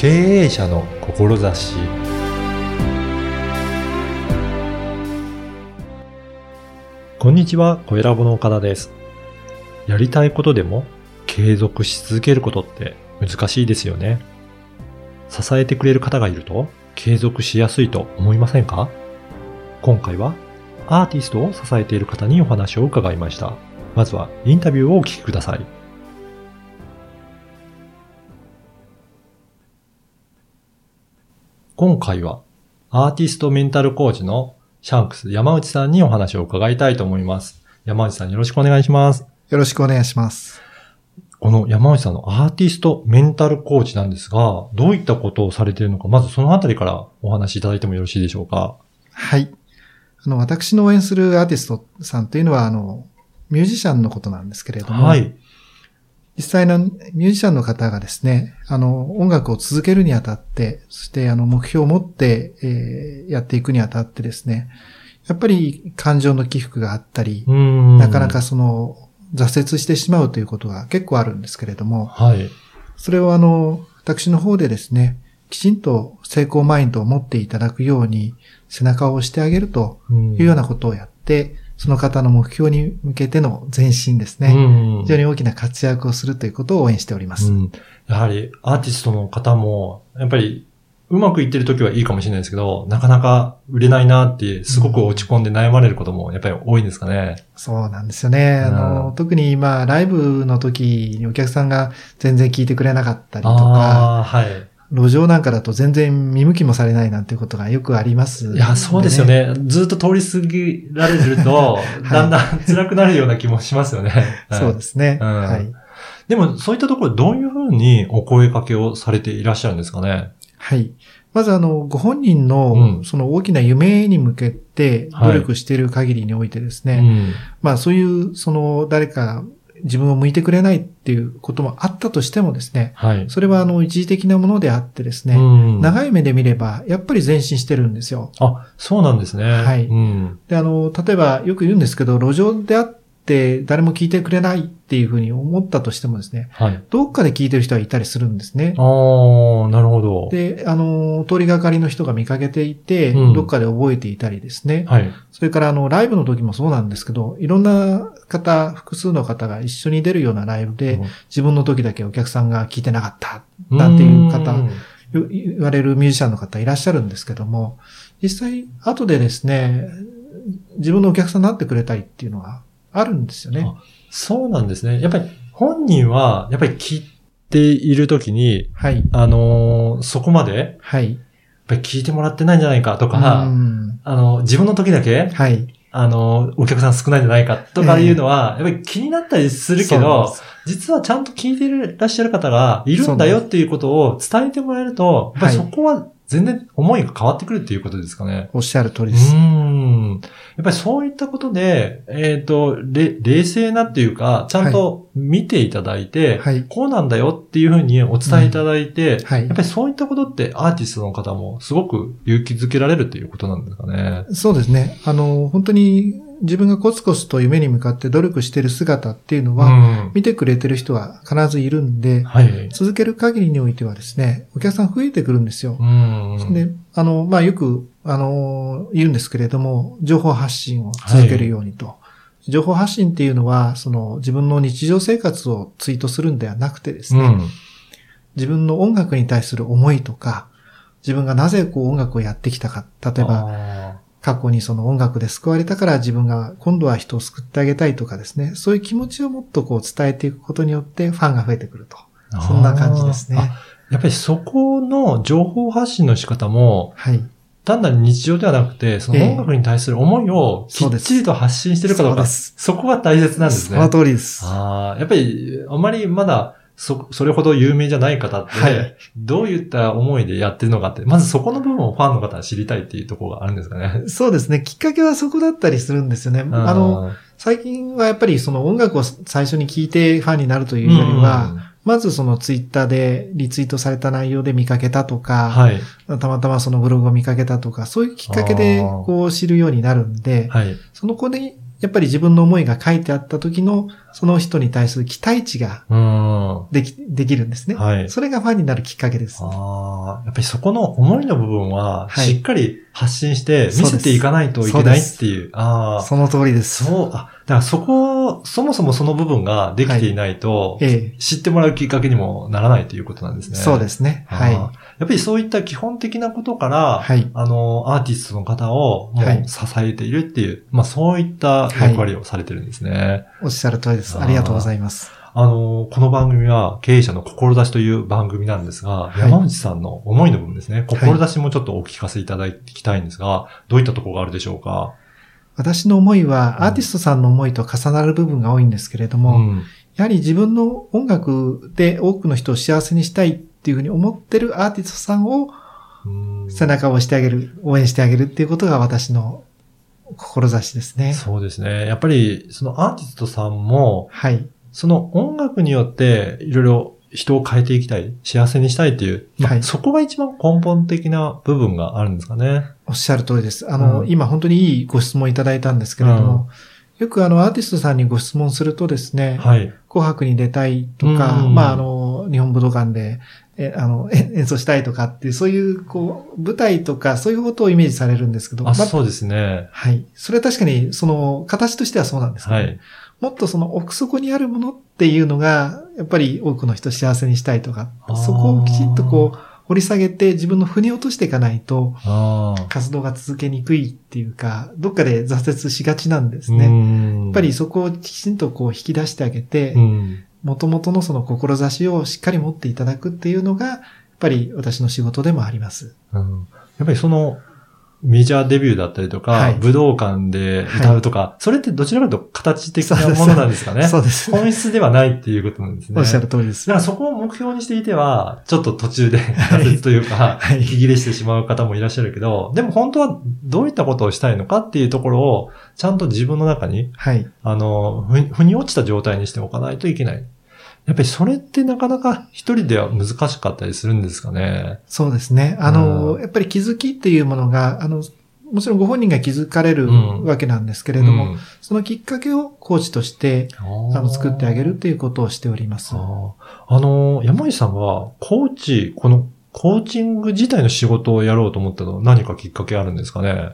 経営者の志こんにちは、小ラボの岡田です。やりたいことでも継続し続けることって難しいですよね。支えてくれる方がいると継続しやすいと思いませんか？今回はアーティストを支えている方にお話を伺いました。まずはインタビューをお聞きください。今回はアーティストメンタルコーチのシャンクス山内さんにお話を伺いたいと思います。山内さんよろしくお願いします。よろしくお願いします。この山内さんのアーティストメンタルコーチなんですが、どういったことをされているのか、まずそのあたりからお話しいただいてもよろしいでしょうか？はい。あの、私の応援するアーティストさんというのは、あの、ミュージシャンのことなんですけれども、はい。実際のミュージシャンの方がですね、あの、音楽を続けるにあたって、そしてあの、目標を持って、えーやっていくにあたってですね、やっぱり感情の起伏があったり、なかなか。その、挫折してしまうということが結構あるんですけれども、はい。それをあの、私の方でですね、きちんと成功マインドを持っていただくように背中を押してあげるとうんいうようなことをやって、その方の目標に向けての前進ですうね。ん非常に大きな活躍をするということを応援しております。うんやはりアーティストの方も、やっぱりうまくいってる時はいいかもしれないですけど、なかなか売れないなって、すごく落ち込んで悩まれることもやっぱり多いんですかね。そうなんですよね。あうのん、特に今、ライブの時にお客さんが全然聞いてくれなかったりとか、ああ、はい。路上なんかだと全然見向きもされないなんていうことがよくあります、いや、そうですよ。ね。ずっと通り過ぎられると、だんだん 辛くなるような気もしますよね。。そうですすね。うんはい。でも、そういったところどういうふうにお声掛けをされていらっしゃるんですかね？はい。まずあの、ご本人うのん、その大きな夢に向けてはい努力している限りにおいてですね、うん。まあそういう、その誰か自分を向いてくれないっていうこともあったとしてもですね、はい。それはあの一時的なものであってですね、うん長い目で見ればやっぱり前進してるんですよ。あ、そうなんですね。はいうん。で、あの、例えばよく言うんですけど、路上であって誰も聞いてくれないっていうふうに思ったとしてもですね、はい。どっかで聞いてる人はいたりするんですね。ああ、なるほど。で、あの、通りがかりの人が見かけていて、うんどっかで覚えていたりですね。はい。それから、あの、ライブの時もそうなんですけど、いろんな方、複数の方が一緒に出るようなライブで、自分の時だけお客さんが聞いてなかった、なんていう方んよ言われるミュージシャンの方いらっしゃるんですけども、実際、後でですね、自分のお客さんになってくれたりっていうのはあるんですよね。そうなんですね。やっぱり本人は、やっぱり聞いているときに、はい。あのーそこまで、やっはい。ぱり聞いてもらってないんじゃないかとか、うんあの、自分の時だけ、はい。あの、お客さん少ないんじゃないかとかいうのは、やっぱり気になったりするけど実はちゃんと聞いてるらっしゃる方がいるんだよっていうことを伝えてもらえると、やっぱりそこは全然思いが変わってくるっていうことですかね。おっしゃる通りうです。ーん。やっぱりそういったことで、えっ、と、れ冷静なっていうか、ちゃんと見ていただいて、はい。こうなんだよっていうふうにお伝えいただいて、はいやっぱりそういったことってアーティストの方もすごく勇気づけられるっていうことなんですかね。そうですね。あの、本当に自分がコツコツと夢に向かって努力している姿っていうのは、うん。見てくれてる人は必ずいるんで、はい。続ける限りにおいてはですね、お客さん増えてくるんですよう。ん。で、あの、まあ、よく、あの、言うんですけれども、情報発信を続けるようにと。情報発信っていうのは、その自分の日常生活をツイートするんではなくてですね、うん。自分の音楽に対する思いとか、自分がなぜこう音楽をやってきたか、例えば、ば、過去にその音楽で救われたから自分が今度は人を救ってあげたいとかですね、そういう気持ちをもっとこう伝えていくことによってファンが増えてくると。そんな感じですね。あやっぱりそこの情報発信の仕方も、はい。単なる日常ではなくて、その音楽に対する思いをきっちりと発信してるかどうか、そうですそこが大切なんですね。その通りです。ああ、やっぱり、あまりまだ、そ、それほど有名じゃない方って、はいどういった思いでやってるのかって、まずそこの部分をファンの方は知りたいっていうところがあるんですかね。そうですね。きっかけはそこだったりするんですよね。あの、、最近はやっぱりその音楽を最初に聴いてファンになるというよりは、まずそのツイッターでリツイートされた内容で見かけたとうんか、はい。たまたまそのブログを見かけたとか、そういうきっかけでこう知るようになるんで、はい。その子にやっぱり自分の思いが書いてあった時の、その人に対する期待値がうん。でき、できるんですね。はい。それがファンになるきっかけです。ああ、やっぱりそこの思いの部分は、はいしっかり発信して見せていかないといけないっていう。ああ、その通りです。そう、あ、だからそこ、そもそもその部分ができていないと、ええ知ってもらうきっかけにもならないということなんですね。そうですね。はい。やっぱりそういった基本的なことから、はい。あの、アーティストの方をもはいう支えているっていう、まあそういった役割をされてるんですね。おっしゃる通りです。ありがとうございます。あの、この番組は経営者の志という番組なんですが、い山内さんの思いの部分ですね。志もちょっとお聞かせいただきたいんですが、どういったところがあるでしょうか？私の思いは、アーティストさんの思いと重なる部分が多いんですけれども、うんやはり自分の音楽で多くの人を幸せにしたいっていうふうに思ってるアーティストさんをうん背中を押してあげる、応援してあげるっていうことが私の志ですね。そうですね。やっぱり、そのアーティストさんも、はい。その音楽によっていろいろ人を変えていきたい、幸せにしたいっていう、まあはいそこが一番根本的な部分があるんですかね。おっしゃる通りです。あの、うん今本当にいいご質問いただいたんですけれども、よくあの、アーティストさんにご質問するとですね、はい。紅白に出たいとか、うんまあ、あの、日本武道館で、え、あの、え演奏したいとかっていう、そういう、こう、舞台とか、そういうことをイメージされるんですけど、あ、まそうですね。はい。それは確かに、その、形としてはそうなんですけど、はい。もっとその奥底にあるものっていうのが、やっぱり多くの人を幸せにしたいとかそこをきちんとこう、掘り下げて自分の腑に落としていかないと。活動が続けにくいっていうか、どっかで挫折しがちなんですうね。んやっぱりそこをきちんとこう引き出してあげて、うん、元々のその志をしっかり持っていただくっていうのが、やっぱり私の仕事でもあります。うんやっぱりその、メジャーデビューだったりとか、はい武道館で歌うとか、それってどちらかというと形的なものなんですかね。そうです。本質ではないっていうことなんですね。おっしゃる通りですだか。らそこを目標にしていては、ちょっと途中で 挫折というか、はい息切れしてしまう方もいらっしゃるけど、でも本当はどういったことをしたいのかっていうところを、ちゃんと自分の中に、はい。あの、ふ腑に落ちた状態にしておかないといけない。やっぱりそれってなかなか一人では難しかったりするんですかね。そうですね。あの、うんやっぱり気づきっていうものが、あの、もちろんご本人が気づかれるうんわけなんですけれども、そのきっかけをコーチとして、うん、あの、作ってあげるっていうことをしております。あの、山井さんは、コーチ、この、コーチング自体の仕事をやろうと思ったのは何かきっかけあるんですかね？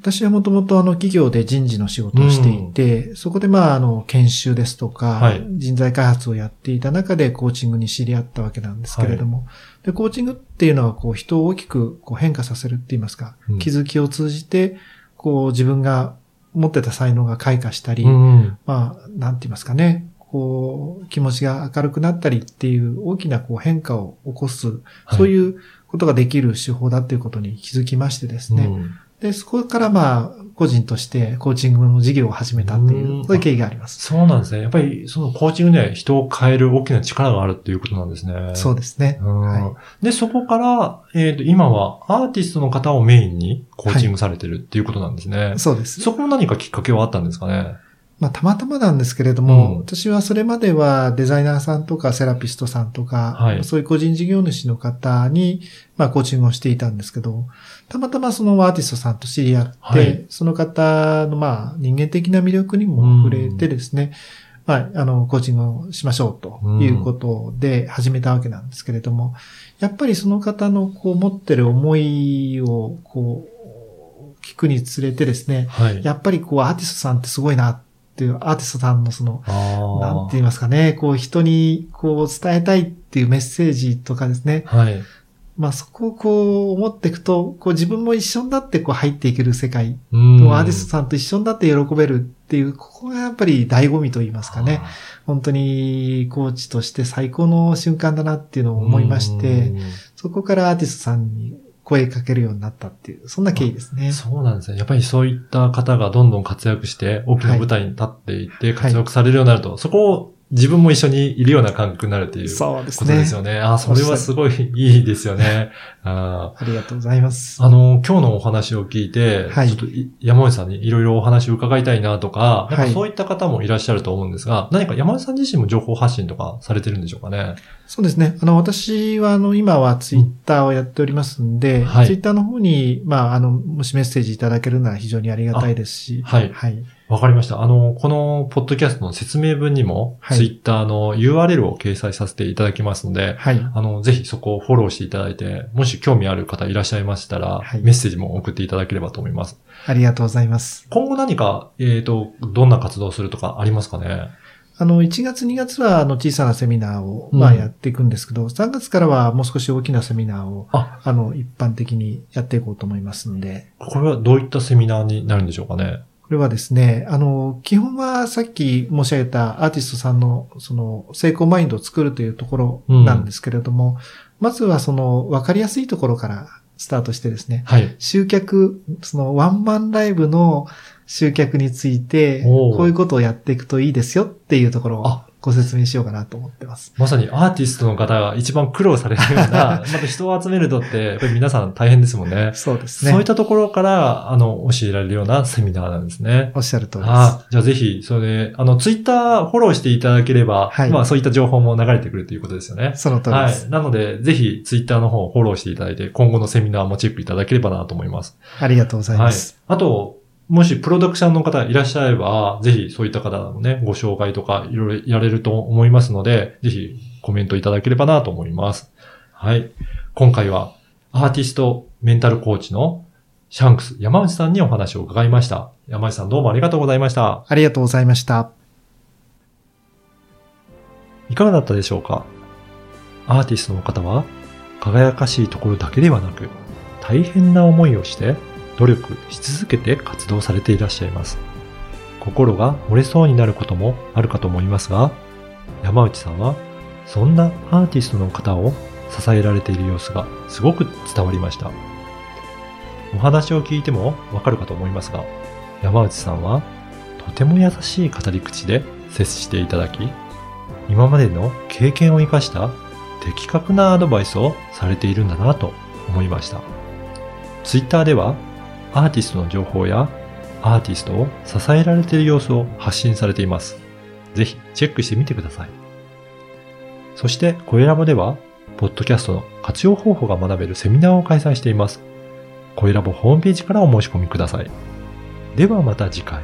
私はもともとあの企業で人事の仕事をしていて、そこでまああの研修ですとか、はい。人材開発をやっていた中でコーチングに知り合ったわけなんですけれども、でコーチングっていうのはこう人を大きくこう変化させるって言いますか、うん。気づきを通じてこう自分が持ってた才能が開花したり、うん。まあなんて言いますかね、こう気持ちが明るくなったりっていう大きなこう変化を起こす、そうういうことができる手法だっていうことに気づきましてですね、んで、そこからまあ、個人としてコーチングの事業を始めたっていうう、んそういう経緯があります。そうなんですね。やっぱり、そのコーチングには人を変える大きな力があるっていうことなんですね。そうですね。うんはで、そこから、えっ、と、今はアーティストの方をメインにコーチングされてるっていうことなんですね。そうです。そこも何かきっかけはあったんですかね？まあ、たまたまなんですけれども、うん。私はそれまではデザイナーさんとかセラピストさんとか、はい。そういう個人事業主の方に、まあ、コーチングをしていたんですけど、たまたまそのアーティストさんと知り合って、はい。その方のまあ、人間的な魅力にも触れてですね、まあ、あの、コーチングをしましょうということで始めたわけなんですけれども、やっぱりその方のこう持ってる思いをこう、聞くにつれてですね、はい。やっぱりこうアーティストさんってすごいなっていう、アーティストさんのその、なんて言いますかね、こう人にこう伝えたいっていうメッセージとかですね。はい。まあそこをこう思っていくと、こう自分も一緒になってこう入っていける世界うんのアーティストさんと一緒になって喜べるっていう、ここがやっぱり醍醐味と言いますかね。本当にコーチとして最高の瞬間だなっていうのを思いまして、うんそこからアーティストさんに声かけるようになったっていう、そんな経緯ですね。そうなんですね。やっぱりそういった方がどんどん活躍して、大きな舞台に立っていって活躍されるようになると、そこを自分も一緒にいるような感覚になるっていうことですね。よね。あーそれはすごいいいですよね。あーありがとうございます。あの、今日のお話を聞いて、はいちょっとい山内さんにいろいろお話を伺いたいなとか、なんかはいそういった方もいらっしゃると思うんですが、何か山内さん自身も情報発信とかされてるんでしょうかね？そうですね。あの、私は、あの、今はツイッターをやっておりますんで、はいツイッターの方に、まあ、あの、もしメッセージいただけるなら非常にありがたいですし、はいはい。わかりました。あの、このポッドキャストの説明文にも、はいツイッターの URL を掲載させていただきますので、はい。あの、ぜひそこをフォローしていただいて、もし興味ある方いらっしゃいましたら、はいメッセージも送っていただければと思います。ありがとうございます。今後何か、えっ、と、どんな活動をするとかありますかね？あの、1月2月は、あの、小さなセミナーを、うんまあ、やっていくんですけど、3月からはもう少し大きなセミナーを、ああの、一般的にやっていこうと思いますので、これはどういったセミナーになるんでしょうかね？これはですね、あの、基本はさっき申し上げたアーティストさんの、その、成功マインドを作るというところなんですけれども、まずはその、わかりやすいところからスタートしてですね、はい。集客、そのワンマンライブの集客について、こういうことをやっていくといいですよっていうところをあご説明しようかなと思ってます。まさにアーティストの方が一番苦労されるような、また人を集めるのって、やっぱり皆さん大変ですもんね。そうですね。そういったところから、あの、教えられるようなセミナーなんですね。おっしゃる通りです。あじゃあぜひ、それで、あの、ツイッターフォローしていただければ、はいまあそういった情報も流れてくるということですよね。その通りはです。い。なので、ぜひ、ツイッターの方をフォローしていただいて、今後のセミナーもチェックいただければなと思います。ありがとうございます。はい。あと、もしプロダクションの方いらっしゃれば、ぜひそういった方のね、ご紹介とかいろいろやれると思いますので、ぜひコメントいただければなと思います。はい。今回はアーティストメンタルコーチのシャンクス山内さんにお話を伺いました。山内さんどうもありがとうございました。ありがとうございました。いかがだったでしょうか？アーティストの方は輝かしいところだけではなく大変な思いをして努力し続けて活動されていらっしゃいます。心が折れそうになることもあるかと思いますが山内さんはそんなアーティストの方を支えられている様子がすごく伝わりました。お話を聞いてもわかるかと思いますが山内さんはとても優しい語り口で接していただき今までの経験を生かした的確なアドバイスをされているんだなと思いました。ツイッターではアーティストの情報やアーティストを支えられている様子を発信されています。ぜひチェックしてみてください。そして、コエラボでは、ポッドキャストの活用方法が学べるセミナーを開催しています。コエラボホームページからお申し込みください。ではまた次回。